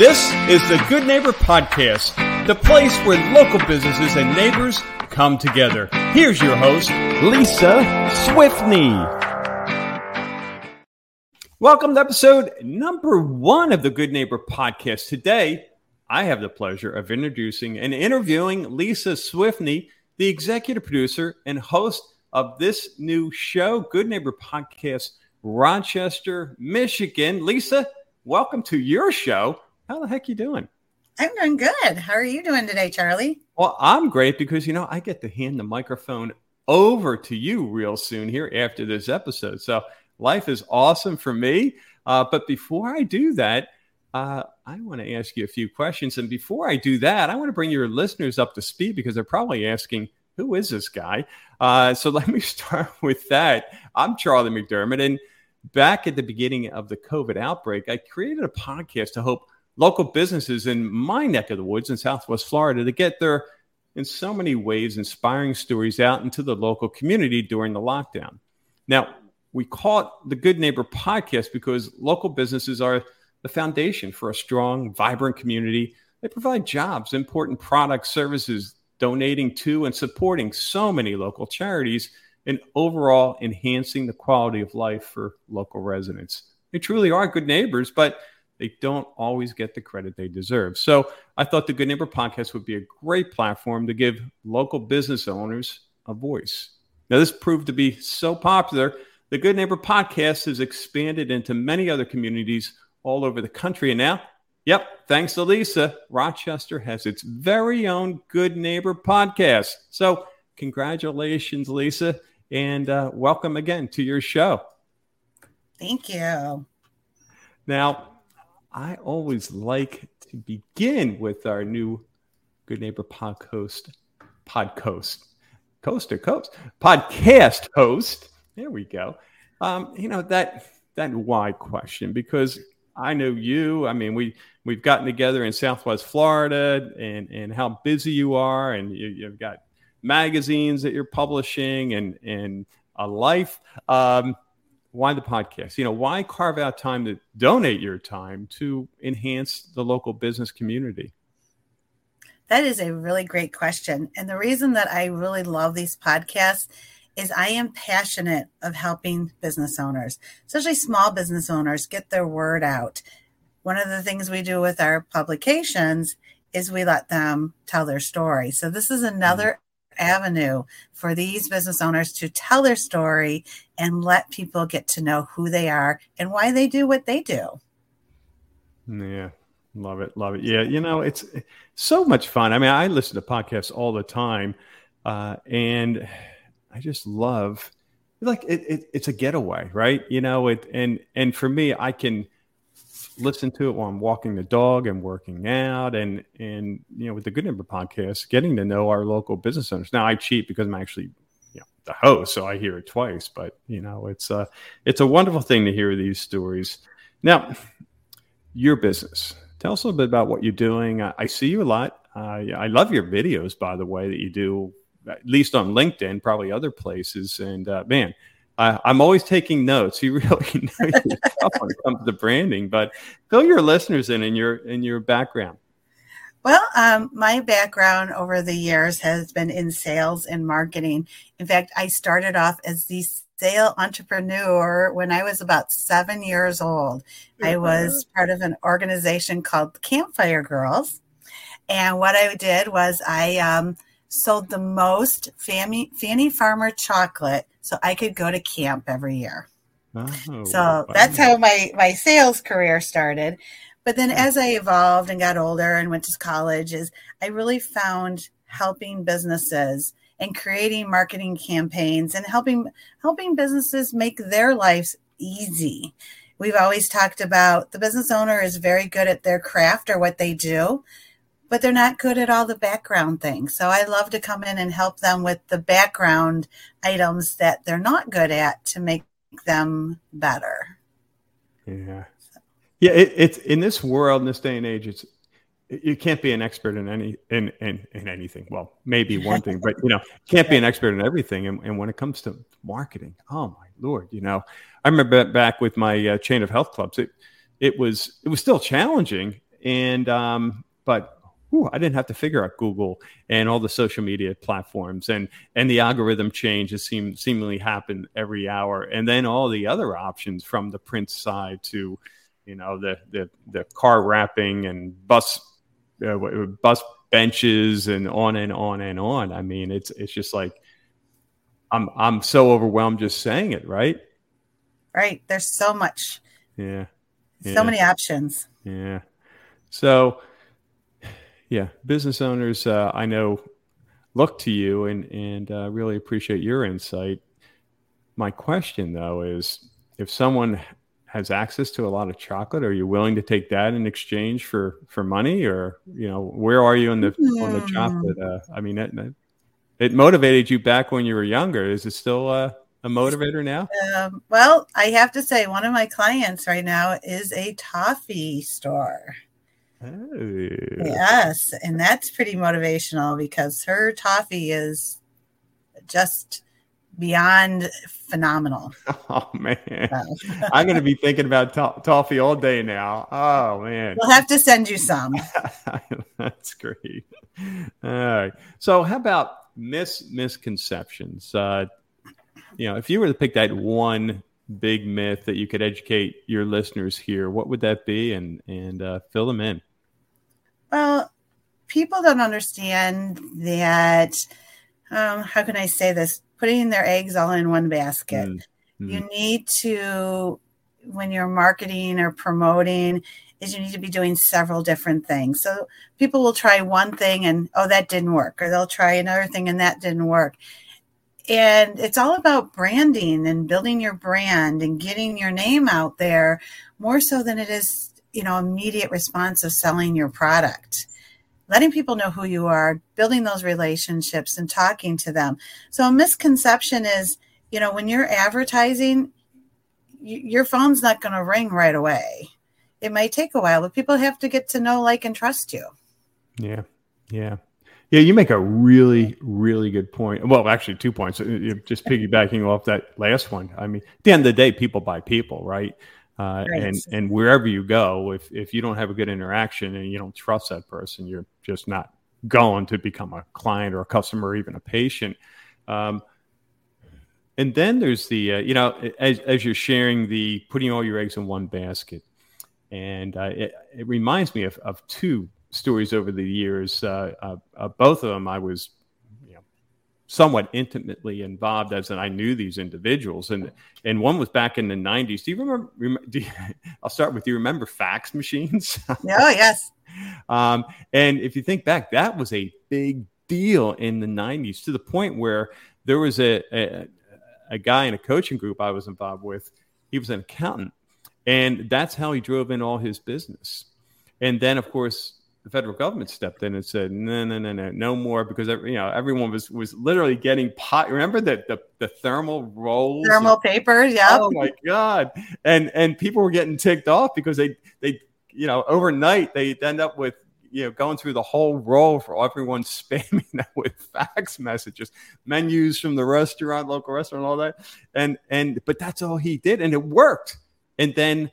This is the Good Neighbor Podcast, the place where local businesses and neighbors come together. Here's your host, Lisa Swiftney. Welcome to episode number one of the Good Neighbor Podcast. Today, I have the pleasure of introducing and interviewing Lisa Swiftney, the executive producer and host of this new show, Good Neighbor Podcast, Rochester, Michigan. Lisa, welcome to your show. How the heck you doing? I'm doing good. How are you doing today, Charlie? Well, I'm great because you know I get to hand the microphone over to you real soon here after this episode. So life is awesome for me. Uh, but before I do that, uh, I want to ask you a few questions. And before I do that, I want to bring your listeners up to speed because they're probably asking, who is this guy? Uh, so let me start with that. I'm Charlie McDermott. And back at the beginning of the COVID outbreak, I created a podcast to help local businesses in my neck of the woods in Southwest Florida to get their, in so many ways, inspiring stories out into the local community during the lockdown. Now, we call it the Good Neighbor Podcast because local businesses are the foundation for a strong, vibrant community. They provide jobs, important products, services, donating to and supporting so many local charities, and overall enhancing the quality of life for local residents. They truly are good neighbors, but they don't always get the credit they deserve. So I thought the Good Neighbor podcast would be a great platform to give local business owners a voice. Now, this proved to be so popular. The Good Neighbor podcast has expanded into many other communities all over the country. And now, yep, thanks to Lisa, Rochester has its very own Good Neighbor podcast. So, congratulations, Lisa, and uh, welcome again to your show. Thank you. Now, I always like to begin with our new Good Neighbor Pod podcast, podcast, coast to coast, podcast host. There we go. Um, you know that that why question because I know you. I mean, we we've gotten together in Southwest Florida, and and how busy you are, and you, you've got magazines that you're publishing, and and a life. Um, why the podcast? You know, why carve out time to donate your time to enhance the local business community? That is a really great question. And the reason that I really love these podcasts is I am passionate of helping business owners, especially small business owners, get their word out. One of the things we do with our publications is we let them tell their story. So this is another mm-hmm. Avenue for these business owners to tell their story and let people get to know who they are and why they do what they do. Yeah. Love it. Love it. Yeah. You know, it's so much fun. I mean, I listen to podcasts all the time. Uh, and I just love like it, it, it's a getaway, right? You know, it and and for me, I can listen to it while I'm walking the dog and working out, and and you know, with the Good Neighbor podcast, getting to know our local business owners. Now I cheat because I'm actually you know the host, so I hear it twice. But you know, it's a it's a wonderful thing to hear these stories. Now, your business. Tell us a little bit about what you're doing. I, I see you a lot. Uh, I love your videos, by the way, that you do at least on LinkedIn, probably other places. And uh, man, I, am always taking notes. You really know yourself when it comes to branding, but fill your listeners in in your in your background. Well, um, my background over the years has been in sales and marketing. In fact, I started off as the sale entrepreneur when I was about seven years old. Mm-hmm. I was part of an organization called Campfire Girls. And what I did was I um, sold the most Fanny, Fanny Farmer chocolate so I could go to camp every year. Oh, so wow. that's how my, my sales career started. But then hmm. as I evolved and got older and went to college, is I really found helping businesses and creating marketing campaigns and helping helping businesses make their lives easy. We've always talked about the business owner is very good at their craft or what they do, but they're not good at all the background things. So I love to come in and help them with the background items that they're not good at to make them better. Yeah. Yeah, it, it's in this world, in this day and age, it's you can't be an expert in any in in, in anything. Well, maybe one thing, but you know, can't be an expert in everything. And, and, when it comes to marketing, oh my lord, you know, I remember back with my uh, chain of health clubs, it it was it was still challenging and um, but I didn't have to figure out Google and all the social media platforms and and the algorithm changes seem seemingly happen every hour, and then all the other options from the print side to you know the the the car wrapping and bus uh, bus benches and on and on and on. I mean, it's it's just like I'm I'm so overwhelmed just saying it, right? Right. There's so much. Yeah. So many options. Yeah. So yeah, business owners, uh, I know, look to you and and uh, really appreciate your insight. My question though is, if someone has access to a lot of chocolate, are you willing to take that in exchange for for money, or you know, where are you in the mm. on the chocolate? Hmm. Uh, I mean, it, it, motivated you back when you were younger. Is it still uh, a motivator now? Um, well, I have to say, one of my clients right now is a toffee store. Oh. Yes, and that's pretty motivational because her toffee is just beyond phenomenal. Oh man, I'm going to be thinking about to- toffee all day now. Oh man, we'll have to send you some. that's great. All right. So, how about mis misconceptions? Uh, you know, if you were to pick that one big myth that you could educate your listeners here, what would that be? And and uh, fill them in. Well, people don't understand that. Um, how can I say this? Putting their eggs all in one basket. Mm-hmm. You need to, when you're marketing or promoting, is you need to be doing several different things. So people will try one thing and oh that didn't work, or they'll try another thing and that didn't work. And it's all about branding and building your brand and getting your name out there more so than it is you know immediate response of selling your product. Letting people know who you are building those relationships and talking to them. So a misconception is you know when you're advertising your phone's not going to ring right away. It might take a while but people have to get to know like and trust you. Yeah. Yeah. Yeah you make a really really good point. Well actually two points. Uh, uh, just piggybacking off that last one i mean at the end of the day people buy people right uh, right. and and wherever you go, if if you don't have a good interaction and you don't trust that person, you're just not going to become a client or a customer or even a patient. Um, and then there's the uh, you know as as you're sharing the putting all your eggs in one basket, and uh, it, it reminds me of of two stories over the years. Uh, uh, uh, both of them I was somewhat intimately involved as in I knew these individuals and and one was back in the 90s. Do you remember, do you, I'll start with you remember fax machines? oh yes. Um, and if you think back that was a big deal in the 90s to the point where there was a, a, a guy in a coaching group I was involved with. He was an accountant and that's how he drove in all his business. And then of course the federal government stepped in and said, no, no, no, no, no more, because you know everyone was was literally getting pot. Remember that the, the thermal rolls, thermal paper, yeah. Oh my god! And and people were getting ticked off because they they you know overnight they end up with you know going through the whole roll for everyone spamming that with fax messages, menus from the restaurant, local restaurant, all that, and and but that's all he did, and it worked. And then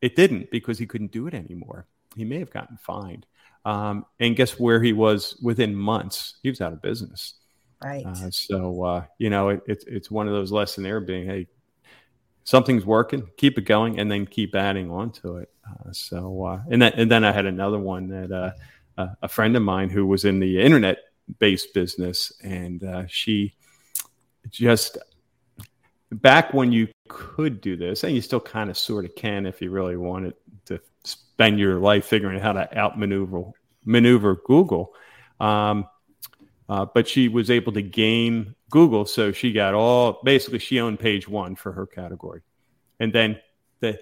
it didn't because he couldn't do it anymore he may have gotten fined. Um, and guess where he was within months? He was out of business. Right. Uh, so uh, you know, it, it's it's one of those lessons there being, hey, something's working, keep it going, and then keep adding on to it. Uh, so uh, and then and then I had another one that uh, a friend of mine who was in the internet based business, and uh, she just back when you could do this, and you still kind of sort of can if you really wanted spend your life figuring out how to outmaneuver maneuver Google. Um, uh, but she was able to game Google, so she got all basically she owned page one for her category, and then the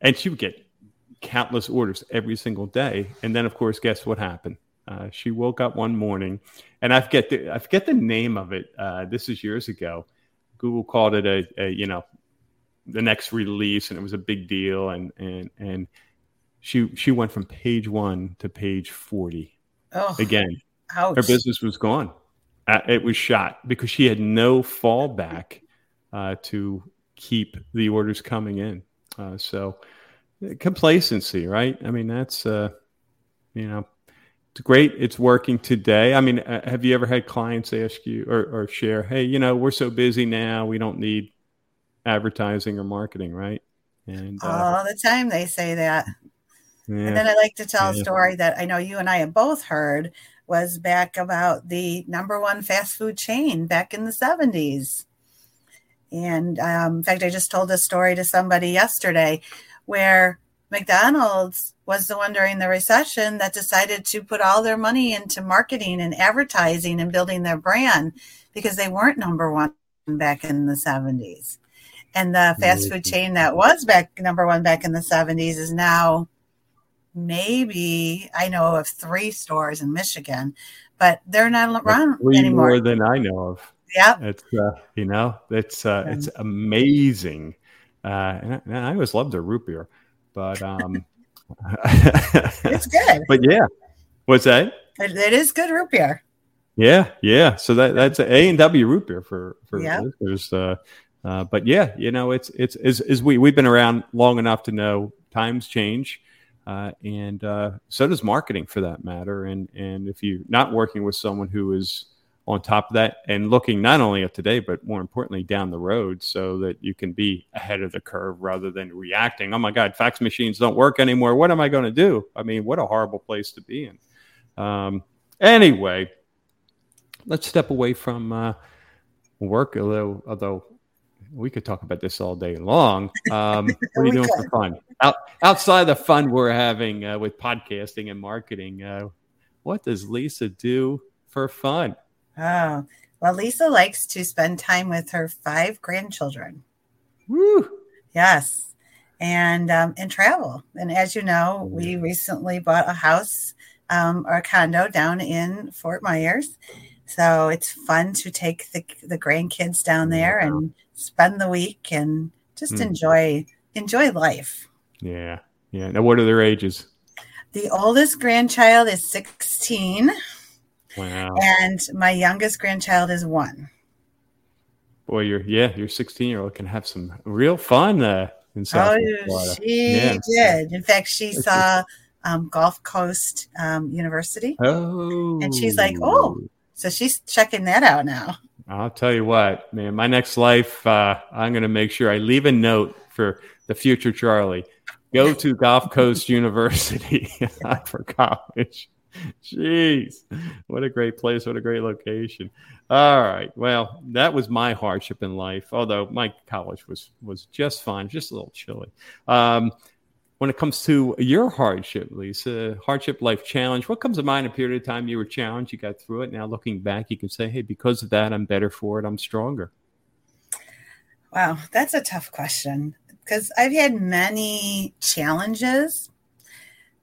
and she would get countless orders every single day. And then, of course, guess what happened? Uh, she woke up one morning, and I forget the I forget the name of it. Uh, this is years ago. Google called it a, a you know the next release, and it was a big deal, and and and she she went from page one to page 40 oh, again ouch. her business was gone uh, it was shot because she had no fallback uh, to keep the orders coming in uh, so complacency, right? I mean, that's uh, you know, it's great. It's working today. I mean, uh, have you ever had clients ask you or, or share, hey, you know, we're so busy now, we don't need advertising or marketing, right? And uh, all the time they say that. Yeah. And then I like to tell yeah. a story that I know you and I have both heard was back about the number one fast food chain back in the 70s. And um, in fact, I just told this story to somebody yesterday where McDonald's was the one during the recession that decided to put all their money into marketing and advertising and building their brand because they weren't number one back in the 70s. And the fast food chain that was back number one back in the 70s is now maybe I know of three stores in Michigan, but they're not around three anymore. More than I know of. Yeah, it's uh, you know it's uh, it's amazing, uh, and, I, and I always loved their root beer but um, it's good. But yeah, what's that? it, it is good root beer. Yeah, yeah. So that that's A and W root beer for for yeah. listeners. Uh, uh, but yeah, you know, it's it's as, is we we've been around long enough to know times change, uh, and uh, so does marketing for that matter. And and if you're not working with someone who is on top of that and looking not only at today but more importantly down the road so that you can be ahead of the curve rather than reacting oh my god fax machines don't work anymore. What am i going to do? I mean what a horrible place to be in. Um, anyway let's step away from uh, work although although we could talk about this all day long um, what are you doing could. for fun Out, outside the fun we're having uh, with podcasting and marketing uh, what does lisa do for fun Oh, well, Lisa likes to spend time with her five grandchildren. Woo! Yes, and um, and travel. And as you know, we recently bought a house um, or a condo down in Fort Myers, so it's fun to take the the grandkids down there and spend the week and just mm. enjoy enjoy life. Yeah, yeah. Now, what are their ages? The oldest grandchild is sixteen. Wow. And my youngest grandchild is one. Boy, you're yeah, your 16 year old can have some real fun uh, in South oh, Florida. She yeah. did. In fact, she saw um, Gulf Coast um, University. Oh, and she's like, oh, so she's checking that out now. I'll tell you what, man. My next life, uh, I'm going to make sure I leave a note for the future Charlie. Go to Gulf Coast University for college. Jeez, what a great place! What a great location. All right, well, that was my hardship in life. Although my college was was just fine, just a little chilly. Um, when it comes to your hardship, Lisa, hardship life challenge, what comes to mind? A period of time you were challenged, you got through it. Now looking back, you can say, "Hey, because of that, I'm better for it. I'm stronger." Wow, that's a tough question because I've had many challenges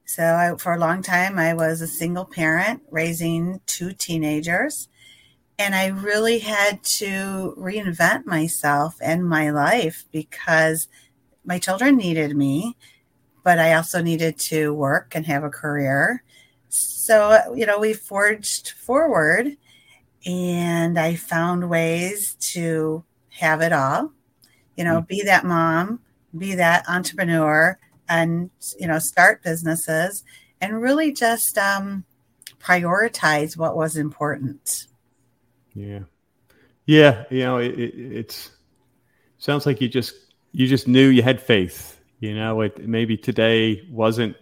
so I, for a long time, I was a single parent raising two teenagers. And I really had to reinvent myself and my life because my children needed me, but I also needed to work and have a career. So, you know, we forged forward and I found ways to have it all, you know, mm-hmm. be that mom, be that entrepreneur, and you know start businesses and really just um, prioritize what was important. Yeah, yeah. You know, it, it it's sounds like you just you just knew you had faith. You know, it maybe today wasn't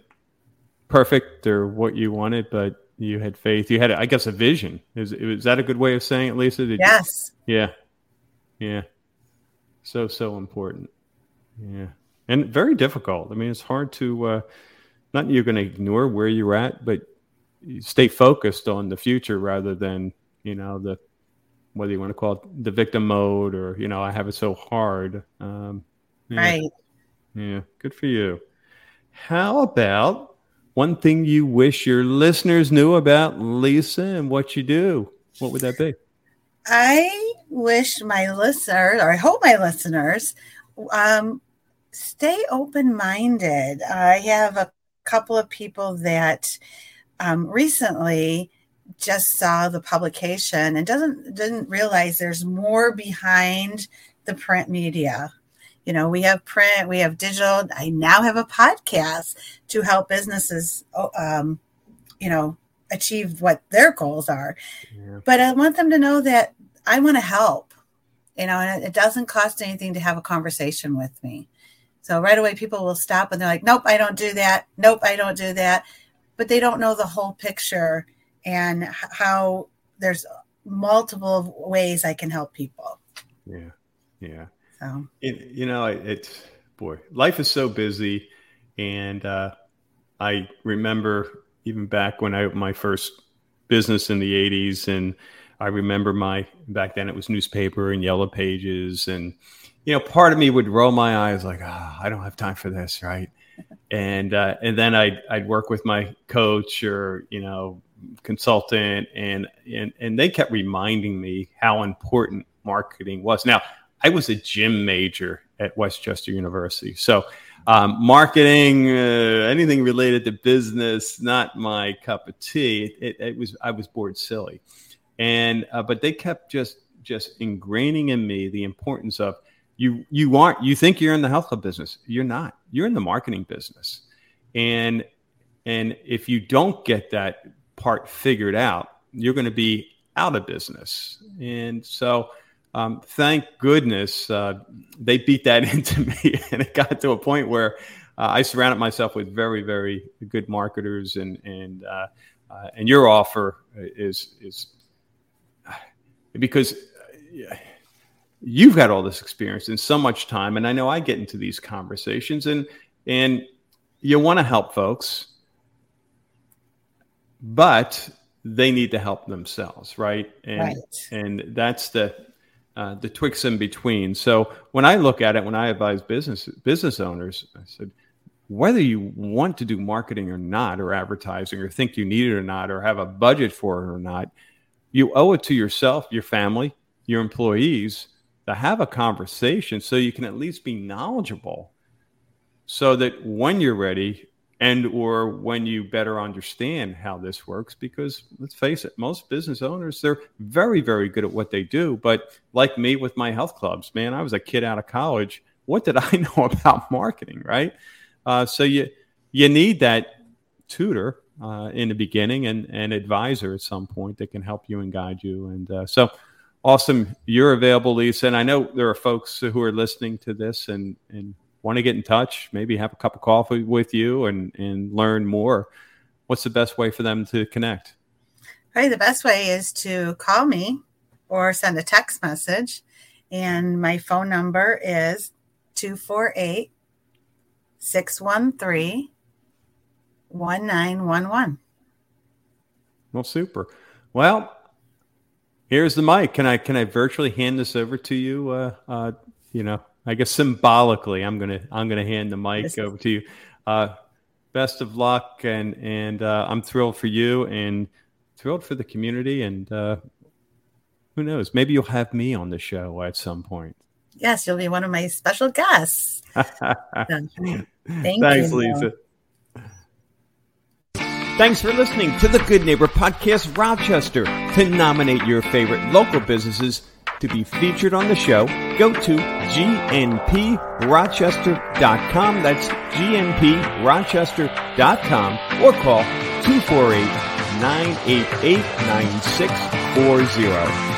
perfect or what you wanted, but you had faith. You had, I guess, a vision. Is is that a good way of saying it, Lisa? Did yes. You, yeah. Yeah. So so important. Yeah and very difficult. I mean, it's hard to uh, not you're going to ignore where you're at, but stay focused on the future rather than you know the whether you want to call it the victim mode or you know I have it so hard. Um, yeah. Right. Yeah. Good for you. How about one thing you wish your listeners knew about Lisa and what you do? What would that be? I wish my listeners, or I hope my listeners, um, stay open minded. I have a couple of people that um, recently just saw the publication and doesn't didn't realize there's more behind the print media. You know, we have print, we have digital. I now have a podcast to help businesses, oh, um, you know, achieve what their goals are. Yeah. But I want them to know that I want to help, you know, and it doesn't cost anything to have a conversation with me. So right away, people will stop and they're like, nope, I don't do that. Nope, I don't do that. But they don't know the whole picture and how there's multiple ways I can help people. Yeah. Yeah. So, it, you know, it's, boy, life is so busy. And uh, I remember even back when I opened my first business in the 80s and I remember my back then it was newspaper and yellow pages and you know part of me would roll my eyes like oh, I don't have time for this right and uh, and then I'd I'd work with my coach or you know consultant and and and they kept reminding me how important marketing was now I was a gym major at West Chester University. So um, marketing, uh, anything related to business, not my cup of tea. It, it, was I was bored silly, and uh, but they kept just just ingraining in me the importance of you you aren't you think you're in the health club business. You're not. You're in the marketing business. And and if you don't get that part figured out you're going to be out of business. And so um, thank goodness uh, they beat that into me, and it got to a point where uh, I surrounded myself with very, very good marketers, and and uh, uh and your offer is is because you've had all this experience and so much time, and I know I get into these conversations, and and you want to help folks, but they need to help themselves, right? And right. and that's the uh, the twixt in between. So when I look at it, when I advise business business owners, I said, whether you want to do marketing or not, or advertising, or think you need it or not, or have a budget for it or not, you owe it to yourself, your family, your employees to have a conversation so you can at least be knowledgeable so that when you're ready and or when you better understand how this works because let's face it most business owners they're very very good at what they do. But like me with my health clubs man i was a kid out of college. What did i know about marketing right? Uh, so you you need that tutor uh, in the beginning and an advisor at some point that can help you and guide you. And uh, so awesome. You're available lisa. And i know there are folks who are listening to this and and want to get in touch, maybe have a cup of coffee with you and, and learn more, what's the best way for them to connect? Right. The best way is to call me or send a text message. And my phone number is 248 613 1911. Well, super. Well, here's the mic. Can I can I virtually hand this over to you? Uh, uh, you know, I guess symbolically, I'm gonna I'm gonna hand the mic over to you. Uh, best of luck, and and uh, I'm thrilled for you, and thrilled for the community, and uh, who knows, maybe you'll have me on the show at some point. Yes, you'll be one of my special guests. Thank Thanks, you. Lisa. Thanks for listening to the Good Neighbor Podcast Rochester. To nominate your favorite local businesses to be featured on the show, go to gnprochester.com. That's gnprochester.com or call 248 988 9640.